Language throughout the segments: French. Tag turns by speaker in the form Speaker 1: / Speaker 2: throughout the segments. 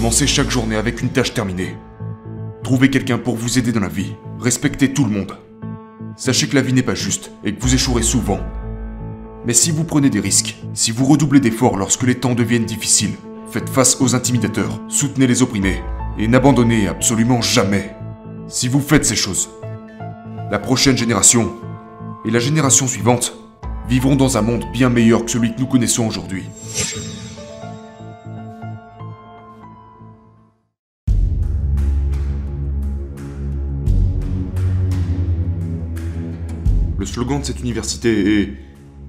Speaker 1: Commencez chaque journée avec une tâche terminée. Trouvez quelqu'un pour vous aider dans la vie. Respectez tout le monde. Sachez que la vie n'est pas juste et que vous échouerez souvent. Mais si vous prenez des risques, si vous redoublez d'efforts lorsque les temps deviennent difficiles, faites face aux intimidateurs, soutenez les opprimés et n'abandonnez absolument jamais. Si vous faites ces choses, la prochaine génération et la génération suivante vivront dans un monde bien meilleur que celui que nous connaissons aujourd'hui. Le slogan de cette université est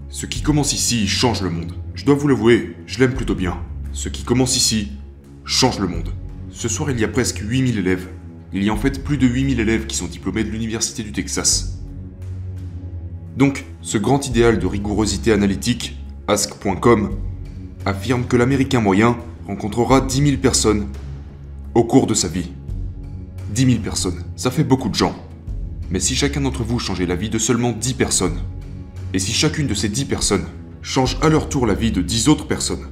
Speaker 1: Ce qui commence ici change le monde. Je dois vous l'avouer, je l'aime plutôt bien. Ce qui commence ici change le monde. Ce soir, il y a presque 8000 élèves. Il y a en fait plus de 8000 élèves qui sont diplômés de l'Université du Texas. Donc, ce grand idéal de rigourosité analytique, ask.com, affirme que l'Américain moyen rencontrera 10 000 personnes au cours de sa vie. 10 000 personnes, ça fait beaucoup de gens. Mais si chacun d'entre vous changeait la vie de seulement 10 personnes, et si chacune de ces 10 personnes change à leur tour la vie de 10 autres personnes,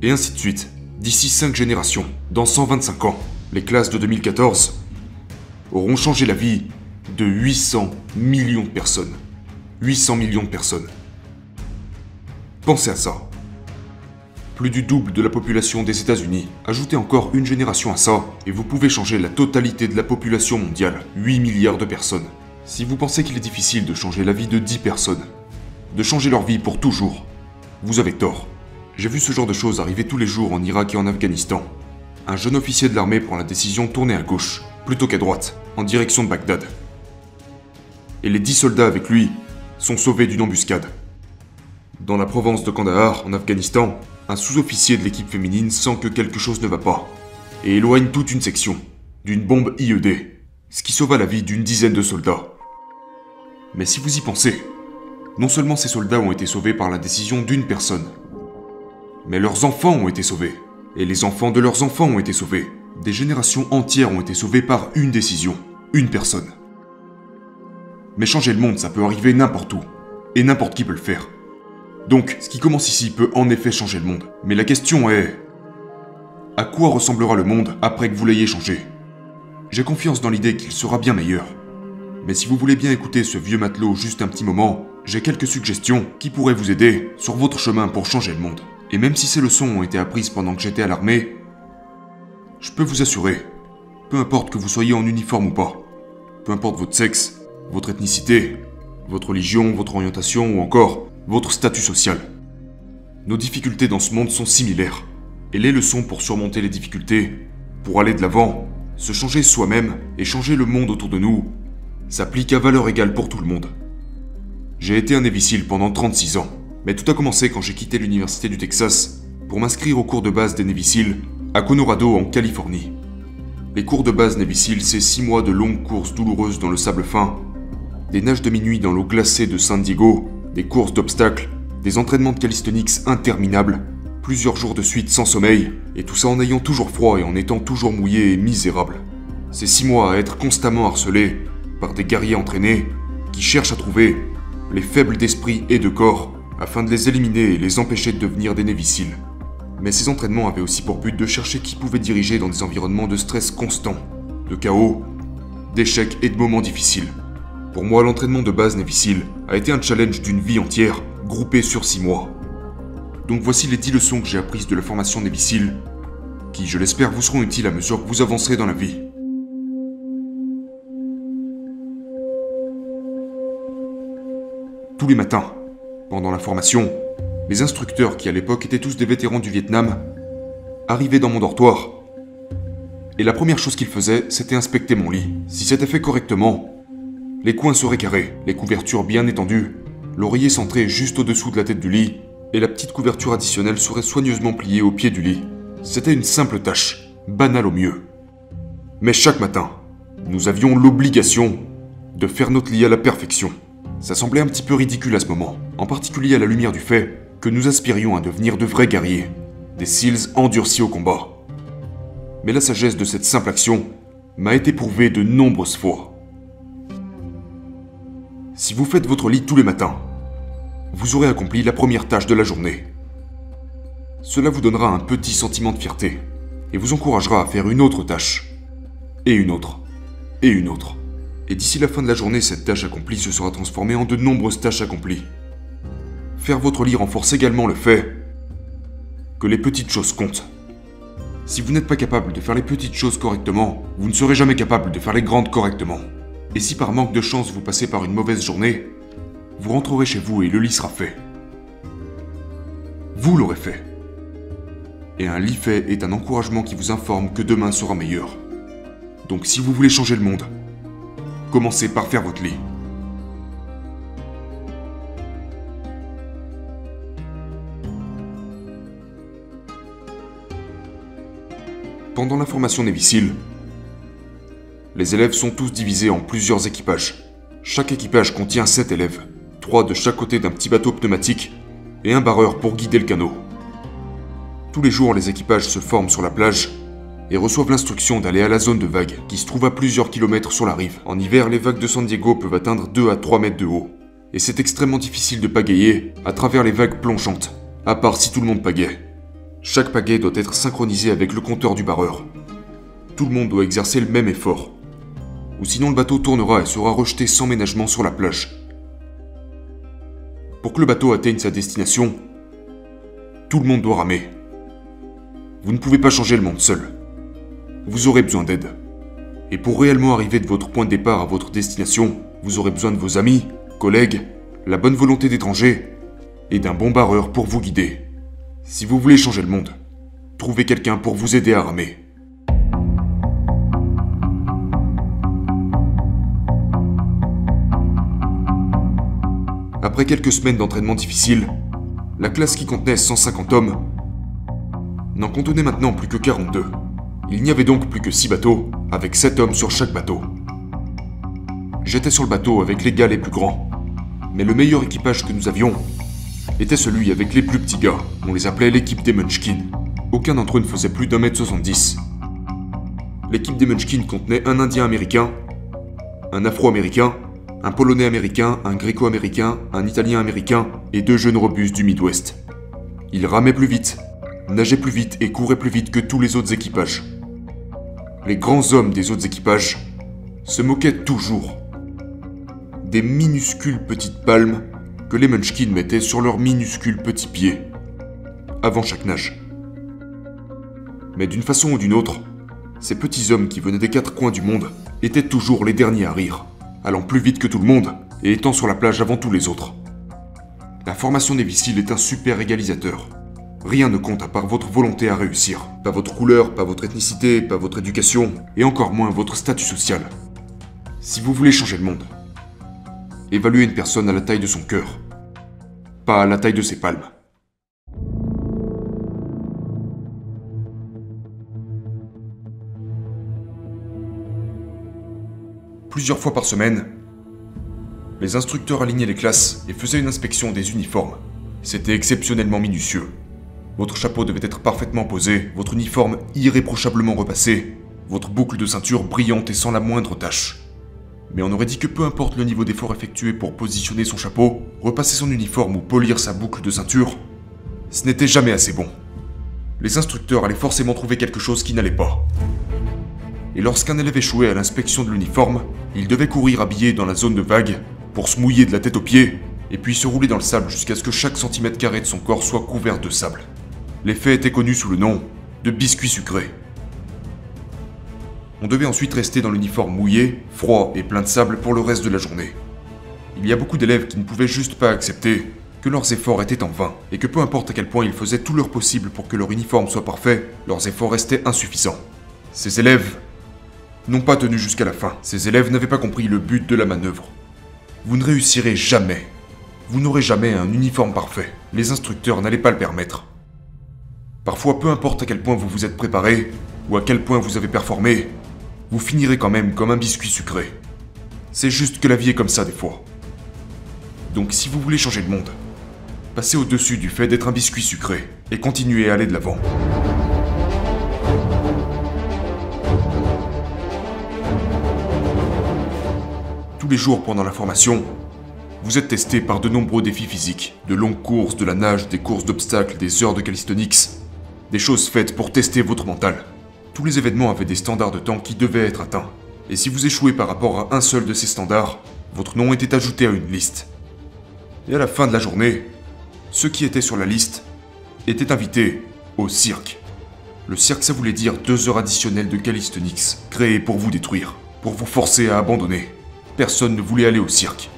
Speaker 1: et ainsi de suite, d'ici 5 générations, dans 125 ans, les classes de 2014 auront changé la vie de 800 millions de personnes. 800 millions de personnes. Pensez à ça. Plus du double de la population des États-Unis. Ajoutez encore une génération à ça, et vous pouvez changer la totalité de la population mondiale. 8 milliards de personnes. Si vous pensez qu'il est difficile de changer la vie de 10 personnes, de changer leur vie pour toujours, vous avez tort. J'ai vu ce genre de choses arriver tous les jours en Irak et en Afghanistan. Un jeune officier de l'armée prend la décision de tourner à gauche, plutôt qu'à droite, en direction de Bagdad. Et les 10 soldats avec lui sont sauvés d'une embuscade. Dans la province de Kandahar, en Afghanistan, un sous-officier de l'équipe féminine sent que quelque chose ne va pas, et éloigne toute une section, d'une bombe IED, ce qui sauva la vie d'une dizaine de soldats. Mais si vous y pensez, non seulement ces soldats ont été sauvés par la décision d'une personne, mais leurs enfants ont été sauvés, et les enfants de leurs enfants ont été sauvés. Des générations entières ont été sauvées par une décision, une personne. Mais changer le monde, ça peut arriver n'importe où. Et n'importe qui peut le faire. Donc, ce qui commence ici peut en effet changer le monde. Mais la question est... À quoi ressemblera le monde après que vous l'ayez changé? J'ai confiance dans l'idée qu'il sera bien meilleur. Mais si vous voulez bien écouter ce vieux matelot juste un petit moment, j'ai quelques suggestions qui pourraient vous aider sur votre chemin pour changer le monde. Et même si ces leçons ont été apprises pendant que j'étais à l'armée, je peux vous assurer, peu importe que vous soyez en uniforme ou pas, peu importe votre sexe, votre ethnicité, votre religion, votre orientation ou encore votre statut social. Nos difficultés dans ce monde sont similaires, et les leçons pour surmonter les difficultés, pour aller de l'avant, se changer soi-même et changer le monde autour de nous, s'appliquent à valeur égale pour tout le monde. J'ai été un évicile pendant 36 ans, mais tout a commencé quand j'ai quitté l'université du Texas pour m'inscrire au cours de base des Navy à Colorado en Californie. Les cours de base Navy c'est 6 mois de longues courses douloureuses dans le sable fin des nages de minuit dans l'eau glacée de San Diego, des courses d'obstacles, des entraînements de calisthenics interminables, plusieurs jours de suite sans sommeil, et tout ça en ayant toujours froid et en étant toujours mouillé et misérable. C'est six mois à être constamment harcelé par des guerriers entraînés qui cherchent à trouver les faibles d'esprit et de corps afin de les éliminer et les empêcher de devenir des néviciles. Mais ces entraînements avaient aussi pour but de chercher qui pouvait diriger dans des environnements de stress constant, de chaos, d'échecs et de moments difficiles. Pour moi, l'entraînement de base Navy a été un challenge d'une vie entière, groupé sur 6 mois. Donc voici les 10 leçons que j'ai apprises de la formation Navy qui, je l'espère, vous seront utiles à mesure que vous avancerez dans la vie. Tous les matins, pendant la formation, mes instructeurs, qui à l'époque étaient tous des vétérans du Vietnam, arrivaient dans mon dortoir. Et la première chose qu'ils faisaient, c'était inspecter mon lit. Si c'était fait correctement, les coins seraient carrés, les couvertures bien étendues, l'oreiller centré juste au-dessous de la tête du lit, et la petite couverture additionnelle serait soigneusement pliée au pied du lit. C'était une simple tâche, banale au mieux. Mais chaque matin, nous avions l'obligation de faire notre lit à la perfection. Ça semblait un petit peu ridicule à ce moment, en particulier à la lumière du fait que nous aspirions à devenir de vrais guerriers, des SEALs endurcis au combat. Mais la sagesse de cette simple action m'a été prouvée de nombreuses fois. Si vous faites votre lit tous les matins, vous aurez accompli la première tâche de la journée. Cela vous donnera un petit sentiment de fierté. et vous encouragera à faire une autre tâche. Et une autre. Et une autre. Et d'ici la fin de la journée, cette tâche accomplie se sera transformée en de nombreuses tâches accomplies. Faire votre lit renforce également le fait que les petites choses comptent. Si vous n'êtes pas capable de faire les petites choses correctement, vous ne serez jamais capable de faire les grandes correctement. Et si par manque de chance vous passez par une mauvaise journée, vous rentrerez chez vous et le lit sera fait. Vous l'aurez fait. Et un lit fait est un encouragement qui vous informe que demain sera meilleur. Donc si vous voulez changer le monde, commencez par faire votre lit. Pendant la formation des missiles, les élèves sont tous divisés en plusieurs équipages. Chaque équipage contient 7 élèves, 3 de chaque côté d'un petit bateau pneumatique et un barreur pour guider le canot. Tous les jours, les équipages se forment sur la plage et reçoivent l'instruction d'aller à la zone de vagues, qui se trouve à plusieurs kilomètres sur la rive. En hiver, les vagues de San Diego peuvent atteindre 2 à 3 mètres de haut, et c'est extrêmement difficile de pagayer à travers les vagues plongeantes, à part si tout le monde pagaie. Chaque pagaie doit être synchronisé avec le compteur du barreur. Tout le monde doit exercer le même effort, ou sinon le bateau tournera et sera rejeté sans ménagement sur la plage. Pour que le bateau atteigne sa destination, tout le monde doit ramer. Vous ne pouvez pas changer le monde seul vous aurez besoin d'aide. Et pour réellement arriver de votre point de départ à votre destination, vous aurez besoin de vos amis, collègues, la bonne volonté d'étrangers et d'un bon barreur pour vous guider. Si vous voulez changer le monde, trouvez quelqu'un pour vous aider à ramer. Après quelques semaines d'entraînement difficile, la classe qui contenait 150 hommes n'en contenait maintenant plus que 42. Il n'y avait donc plus que six bateaux, avec sept hommes sur chaque bateau. J'étais sur le bateau avec les gars les plus grands, mais le meilleur équipage que nous avions était celui avec les plus petits gars. On les appelait l'équipe des Munchkins. Aucun d'entre eux ne faisait plus d'un mètre 70. L'équipe des Munchkins contenait un Indien américain, un Afro-américain, un Polonais américain, un Gréco-américain, un Italien américain et deux jeunes robustes du Midwest. Ils ramaient plus vite, nageaient plus vite et couraient plus vite que tous les autres équipages les grands hommes des autres équipages se moquaient toujours des minuscules petites palmes que les Munchkins mettaient sur leurs minuscules petits pieds avant chaque nage. Mais d'une façon ou d'une autre, ces petits hommes qui venaient des quatre coins du monde étaient toujours les derniers à rire, allant plus vite que tout le monde et étant sur la plage avant tous les autres. La formation des est un super égalisateur. Rien ne compte à part votre volonté à réussir. Pas votre couleur, pas votre ethnicité, pas votre éducation, et encore moins votre statut social. Si vous voulez changer le monde, évaluez une personne à la taille de son cœur, pas à la taille de ses palmes. Plusieurs fois par semaine, les instructeurs alignaient les classes et faisaient une inspection des uniformes. C'était exceptionnellement minutieux. Votre chapeau devait être parfaitement posé, votre uniforme irréprochablement repassé, votre boucle de ceinture brillante et sans la moindre tache. Mais on aurait dit que peu importe le niveau d'effort effectué pour positionner son chapeau, repasser son uniforme ou polir sa boucle de ceinture, ce n'était jamais assez bon. Les instructeurs allaient forcément trouver quelque chose qui n'allait pas. Et lorsqu'un élève échouait à l'inspection de l'uniforme, il devait courir habillé dans la zone de vague pour se mouiller de la tête aux pieds et puis se rouler dans le sable jusqu'à ce que chaque centimètre carré de son corps soit couvert de sable. L'effet était connu sous le nom de biscuit sucré. On devait ensuite rester dans l'uniforme mouillé, froid et plein de sable pour le reste de la journée. Il y a beaucoup d'élèves qui ne pouvaient juste pas accepter que leurs efforts étaient en vain, et que peu importe à quel point ils faisaient tout leur possible pour que leur uniforme soit parfait, leurs efforts restaient insuffisants. Ces élèves n'ont pas tenu jusqu'à la fin. Ces élèves n'avaient pas compris le but de la manœuvre. Vous ne réussirez jamais. Vous n'aurez jamais un uniforme parfait. Les instructeurs n'allaient pas le permettre. Parfois, peu importe à quel point vous vous êtes préparé, ou à quel point vous avez performé, vous finirez quand même comme un biscuit sucré. C'est juste que la vie est comme ça des fois. Donc si vous voulez changer le monde, passez au-dessus du fait d'être un biscuit sucré et continuez à aller de l'avant. Tous les jours pendant la formation, vous êtes testé par de nombreux défis physiques, de longues courses, de la nage, des courses d'obstacles, des heures de calisthenics, des choses faites pour tester votre mental. Tous les événements avaient des standards de temps qui devaient être atteints. Et si vous échouez par rapport à un seul de ces standards, votre nom était ajouté à une liste. Et à la fin de la journée, ceux qui étaient sur la liste étaient invités au cirque. Le cirque, ça voulait dire deux heures additionnelles de calisthenics, créées pour vous détruire, pour vous forcer à abandonner. Personne ne voulait aller au cirque.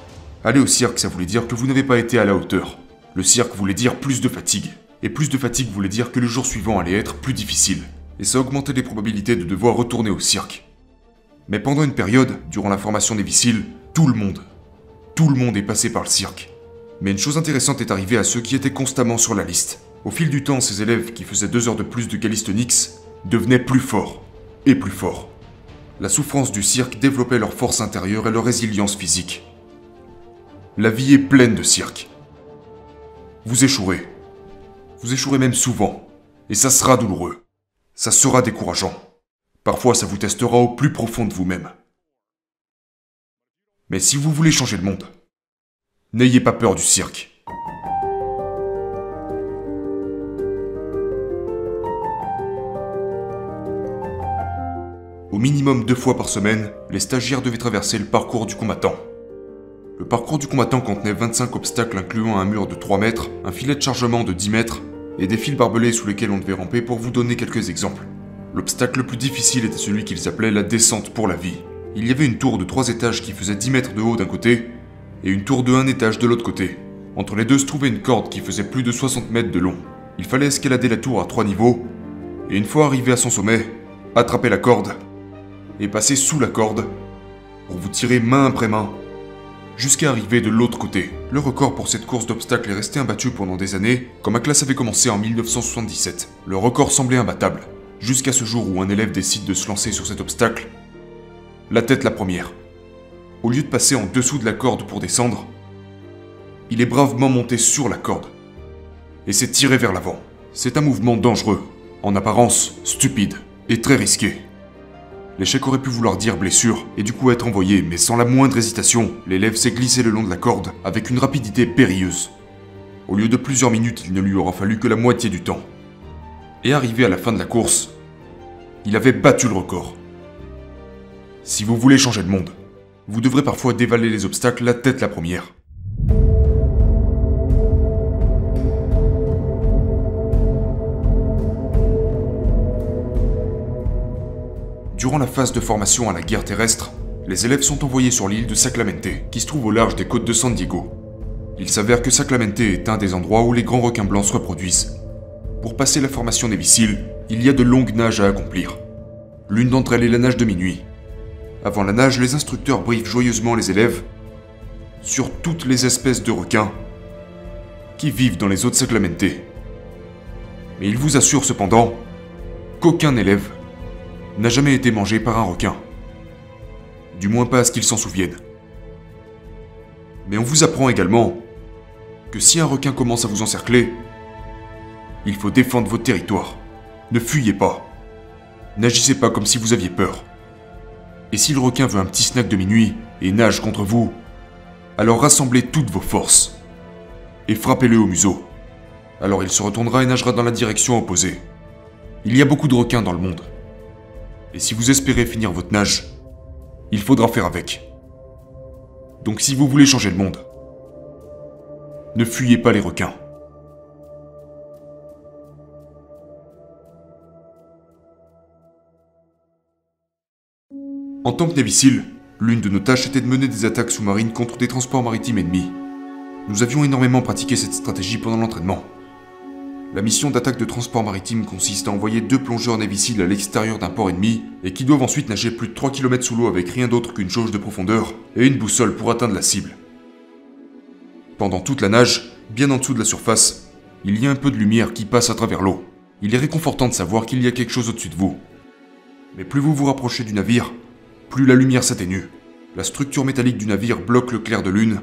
Speaker 1: Aller au cirque, ça voulait dire que vous n'avez pas été à la hauteur. Le cirque voulait dire plus de fatigue. Et plus de fatigue voulait dire que le jour suivant allait être plus difficile. Et ça augmentait les probabilités de devoir retourner au cirque. Mais pendant une période, durant la formation des vissiles, tout le monde, tout le monde est passé par le cirque. Mais une chose intéressante est arrivée à ceux qui étaient constamment sur la liste. Au fil du temps, ces élèves qui faisaient deux heures de plus de calisthenics devenaient plus forts. Et plus forts. La souffrance du cirque développait leur force intérieure et leur résilience physique. La vie est pleine de cirque. Vous échouerez. Vous échouerez même souvent. Et ça sera douloureux. Ça sera décourageant. Parfois, ça vous testera au plus profond de vous-même. Mais si vous voulez changer le monde, n'ayez pas peur du cirque. Au minimum deux fois par semaine, les stagiaires devaient traverser le parcours du combattant. Le parcours du combattant contenait 25 obstacles incluant un mur de 3 mètres, un filet de chargement de 10 mètres et des fils barbelés sous lesquels on devait ramper pour vous donner quelques exemples. L'obstacle le plus difficile était celui qu'ils appelaient la descente pour la vie. Il y avait une tour de 3 étages qui faisait 10 mètres de haut d'un côté et une tour de 1 étage de l'autre côté. Entre les deux se trouvait une corde qui faisait plus de 60 mètres de long. Il fallait escalader la tour à 3 niveaux et une fois arrivé à son sommet, attraper la corde et passer sous la corde pour vous tirer main après main jusqu'à arriver de l'autre côté. Le record pour cette course d'obstacles est resté imbattu pendant des années, quand ma classe avait commencé en 1977. Le record semblait imbattable, jusqu'à ce jour où un élève décide de se lancer sur cet obstacle. La tête la première. Au lieu de passer en dessous de la corde pour descendre, il est bravement monté sur la corde et s'est tiré vers l'avant. C'est un mouvement dangereux, en apparence stupide et très risqué. L'échec aurait pu vouloir dire blessure, et du coup être envoyé, mais sans la moindre hésitation, l'élève s'est glissé le long de la corde, avec une rapidité périlleuse. Au lieu de plusieurs minutes, il ne lui aura fallu que la moitié du temps. Et arrivé à la fin de la course, il avait battu le record. Si vous voulez changer le monde, vous devrez parfois dévaler les obstacles la tête la première. Durant la phase de formation à la guerre terrestre, les élèves sont envoyés sur l'île de Saclamente, qui se trouve au large des côtes de San Diego. Il s'avère que Saclamente est un des endroits où les grands requins blancs se reproduisent. Pour passer la formation des missiles, il y a de longues nages à accomplir. L'une d'entre elles est la nage de minuit. Avant la nage, les instructeurs briefent joyeusement les élèves sur toutes les espèces de requins qui vivent dans les eaux de Saclamente. Mais ils vous assurent cependant qu'aucun élève n'a jamais été mangé par un requin. Du moins pas à ce qu'ils s'en souviennent. Mais on vous apprend également que si un requin commence à vous encercler, il faut défendre votre territoire. Ne fuyez pas. N'agissez pas comme si vous aviez peur. Et si le requin veut un petit snack de minuit et nage contre vous, alors rassemblez toutes vos forces et frappez-le au museau. Alors il se retournera et nagera dans la direction opposée. Il y a beaucoup de requins dans le monde. Et si vous espérez finir votre nage, il faudra faire avec. Donc si vous voulez changer le monde, ne fuyez pas les requins. En tant que navicile, l'une de nos tâches était de mener des attaques sous-marines contre des transports maritimes ennemis. Nous avions énormément pratiqué cette stratégie pendant l'entraînement. La mission d'attaque de transport maritime consiste à envoyer deux plongeurs naviciles à l'extérieur d'un port ennemi et qui doivent ensuite nager plus de 3 km sous l'eau avec rien d'autre qu'une jauge de profondeur et une boussole pour atteindre la cible. Pendant toute la nage, bien en dessous de la surface, il y a un peu de lumière qui passe à travers l'eau. Il est réconfortant de savoir qu'il y a quelque chose au-dessus de vous. Mais plus vous vous rapprochez du navire, plus la lumière s'atténue. La structure métallique du navire bloque le clair de lune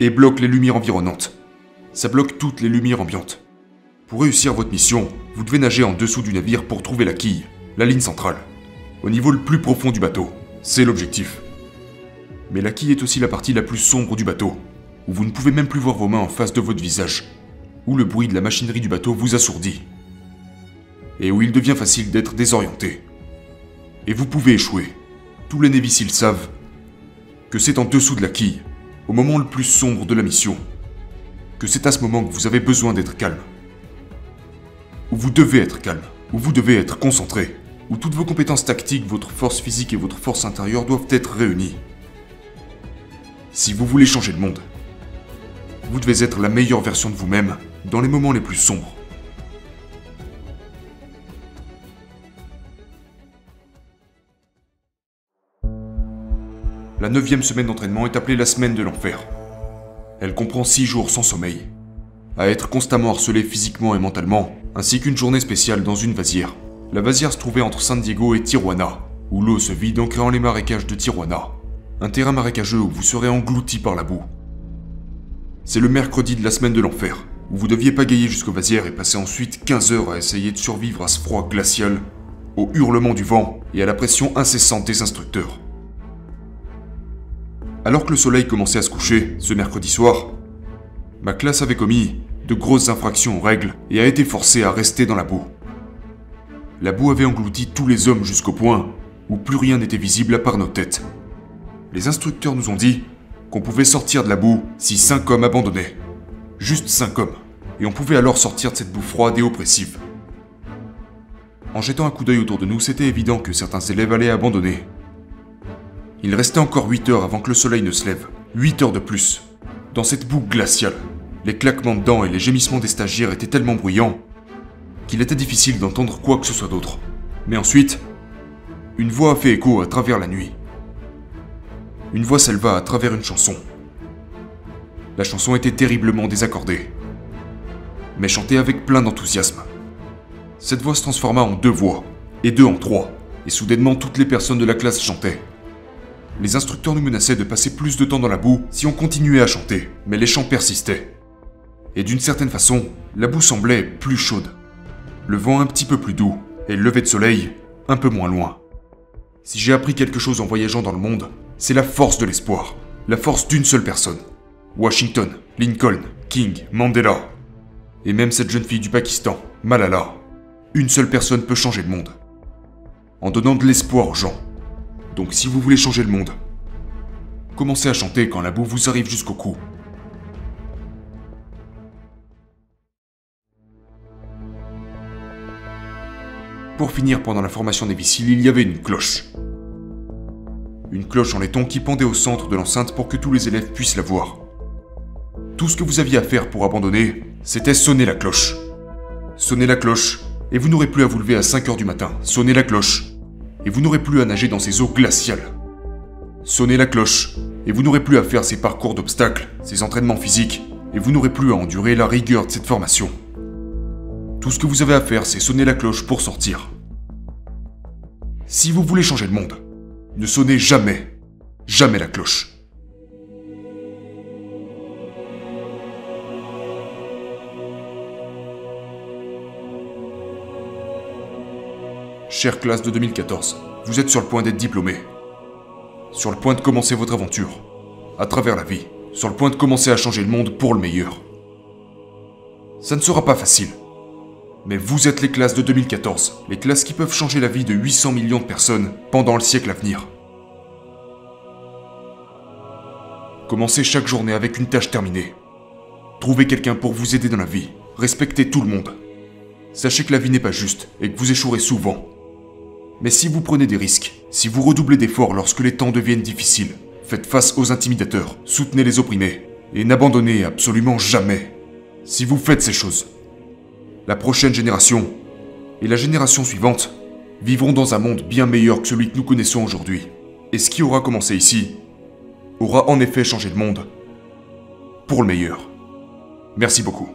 Speaker 1: et bloque les lumières environnantes. Ça bloque toutes les lumières ambiantes. Pour réussir votre mission, vous devez nager en dessous du navire pour trouver la quille, la ligne centrale, au niveau le plus profond du bateau. C'est l'objectif. Mais la quille est aussi la partie la plus sombre du bateau, où vous ne pouvez même plus voir vos mains en face de votre visage, où le bruit de la machinerie du bateau vous assourdit, et où il devient facile d'être désorienté. Et vous pouvez échouer. Tous les Néviciles savent que c'est en dessous de la quille, au moment le plus sombre de la mission, que c'est à ce moment que vous avez besoin d'être calme. Où vous devez être calme, où vous devez être concentré, où toutes vos compétences tactiques, votre force physique et votre force intérieure doivent être réunies. Si vous voulez changer le monde, vous devez être la meilleure version de vous-même dans les moments les plus sombres. La neuvième semaine d'entraînement est appelée la semaine de l'enfer. Elle comprend six jours sans sommeil, à être constamment harcelé physiquement et mentalement, ainsi qu'une journée spéciale dans une vasière. La vasière se trouvait entre San Diego et Tijuana, où l'eau se vide en créant les marécages de Tijuana. Un terrain marécageux où vous serez englouti par la boue. C'est le mercredi de la semaine de l'enfer, où vous deviez pagayer jusqu'aux vasières et passer ensuite 15 heures à essayer de survivre à ce froid glacial, au hurlement du vent et à la pression incessante des instructeurs. Alors que le soleil commençait à se coucher, ce mercredi soir, ma classe avait commis de grosses infractions aux règles et a été forcée à rester dans la boue. La boue avait englouti tous les hommes jusqu'au point où plus rien n'était visible à part nos têtes. Les instructeurs nous ont dit qu'on pouvait sortir de la boue si cinq hommes abandonnaient. Juste cinq hommes. Et on pouvait alors sortir de cette boue froide et oppressive. En jetant un coup d'œil autour de nous, c'était évident que certains élèves allaient abandonner. Il restait encore 8 heures avant que le soleil ne se lève. 8 heures de plus. Dans cette boue glaciale, les claquements de dents et les gémissements des stagiaires étaient tellement bruyants qu'il était difficile d'entendre quoi que ce soit d'autre. Mais ensuite, une voix a fait écho à travers la nuit. Une voix s'éleva à travers une chanson. La chanson était terriblement désaccordée, mais chantée avec plein d'enthousiasme. Cette voix se transforma en deux voix, et deux en trois, et soudainement toutes les personnes de la classe chantaient. Les instructeurs nous menaçaient de passer plus de temps dans la boue si on continuait à chanter, mais les chants persistaient. Et d'une certaine façon, la boue semblait plus chaude le vent un petit peu plus doux, et le lever de soleil un peu moins loin. Si j'ai appris quelque chose en voyageant dans le monde, c'est la force de l'espoir, la force d'une seule personne. Washington, Lincoln, King, Mandela, et même cette jeune fille du Pakistan, Malala. Une seule personne peut changer le monde. En donnant de l'espoir aux gens. Donc si vous voulez changer le monde, commencez à chanter quand la boue vous arrive jusqu'au cou. Pour finir, pendant la formation des vissiles, il y avait une cloche. Une cloche en laiton qui pendait au centre de l'enceinte pour que tous les élèves puissent la voir. Tout ce que vous aviez à faire pour abandonner, c'était sonner la cloche. Sonnez la cloche, et vous n'aurez plus à vous lever à 5 heures du matin. Sonnez la cloche, et vous n'aurez plus à nager dans ces eaux glaciales. Sonnez la cloche, et vous n'aurez plus à faire ces parcours d'obstacles, ces entraînements physiques, et vous n'aurez plus à endurer la rigueur de cette formation. Tout ce que vous avez à faire, c'est sonner la cloche pour sortir. Si vous voulez changer le monde, ne sonnez jamais, jamais la cloche. Chère classe de 2014, vous êtes sur le point d'être diplômé. Sur le point de commencer votre aventure. À travers la vie. Sur le point de commencer à changer le monde pour le meilleur. Ça ne sera pas facile. Mais vous êtes les classes de 2014, les classes qui peuvent changer la vie de 800 millions de personnes pendant le siècle à venir. Commencez chaque journée avec une tâche terminée. Trouvez quelqu'un pour vous aider dans la vie. Respectez tout le monde. Sachez que la vie n'est pas juste et que vous échouerez souvent. Mais si vous prenez des risques, si vous redoublez d'efforts lorsque les temps deviennent difficiles, faites face aux intimidateurs, soutenez les opprimés et n'abandonnez absolument jamais. Si vous faites ces choses, la prochaine génération et la génération suivante vivront dans un monde bien meilleur que celui que nous connaissons aujourd'hui. Et ce qui aura commencé ici aura en effet changé le monde pour le meilleur. Merci beaucoup.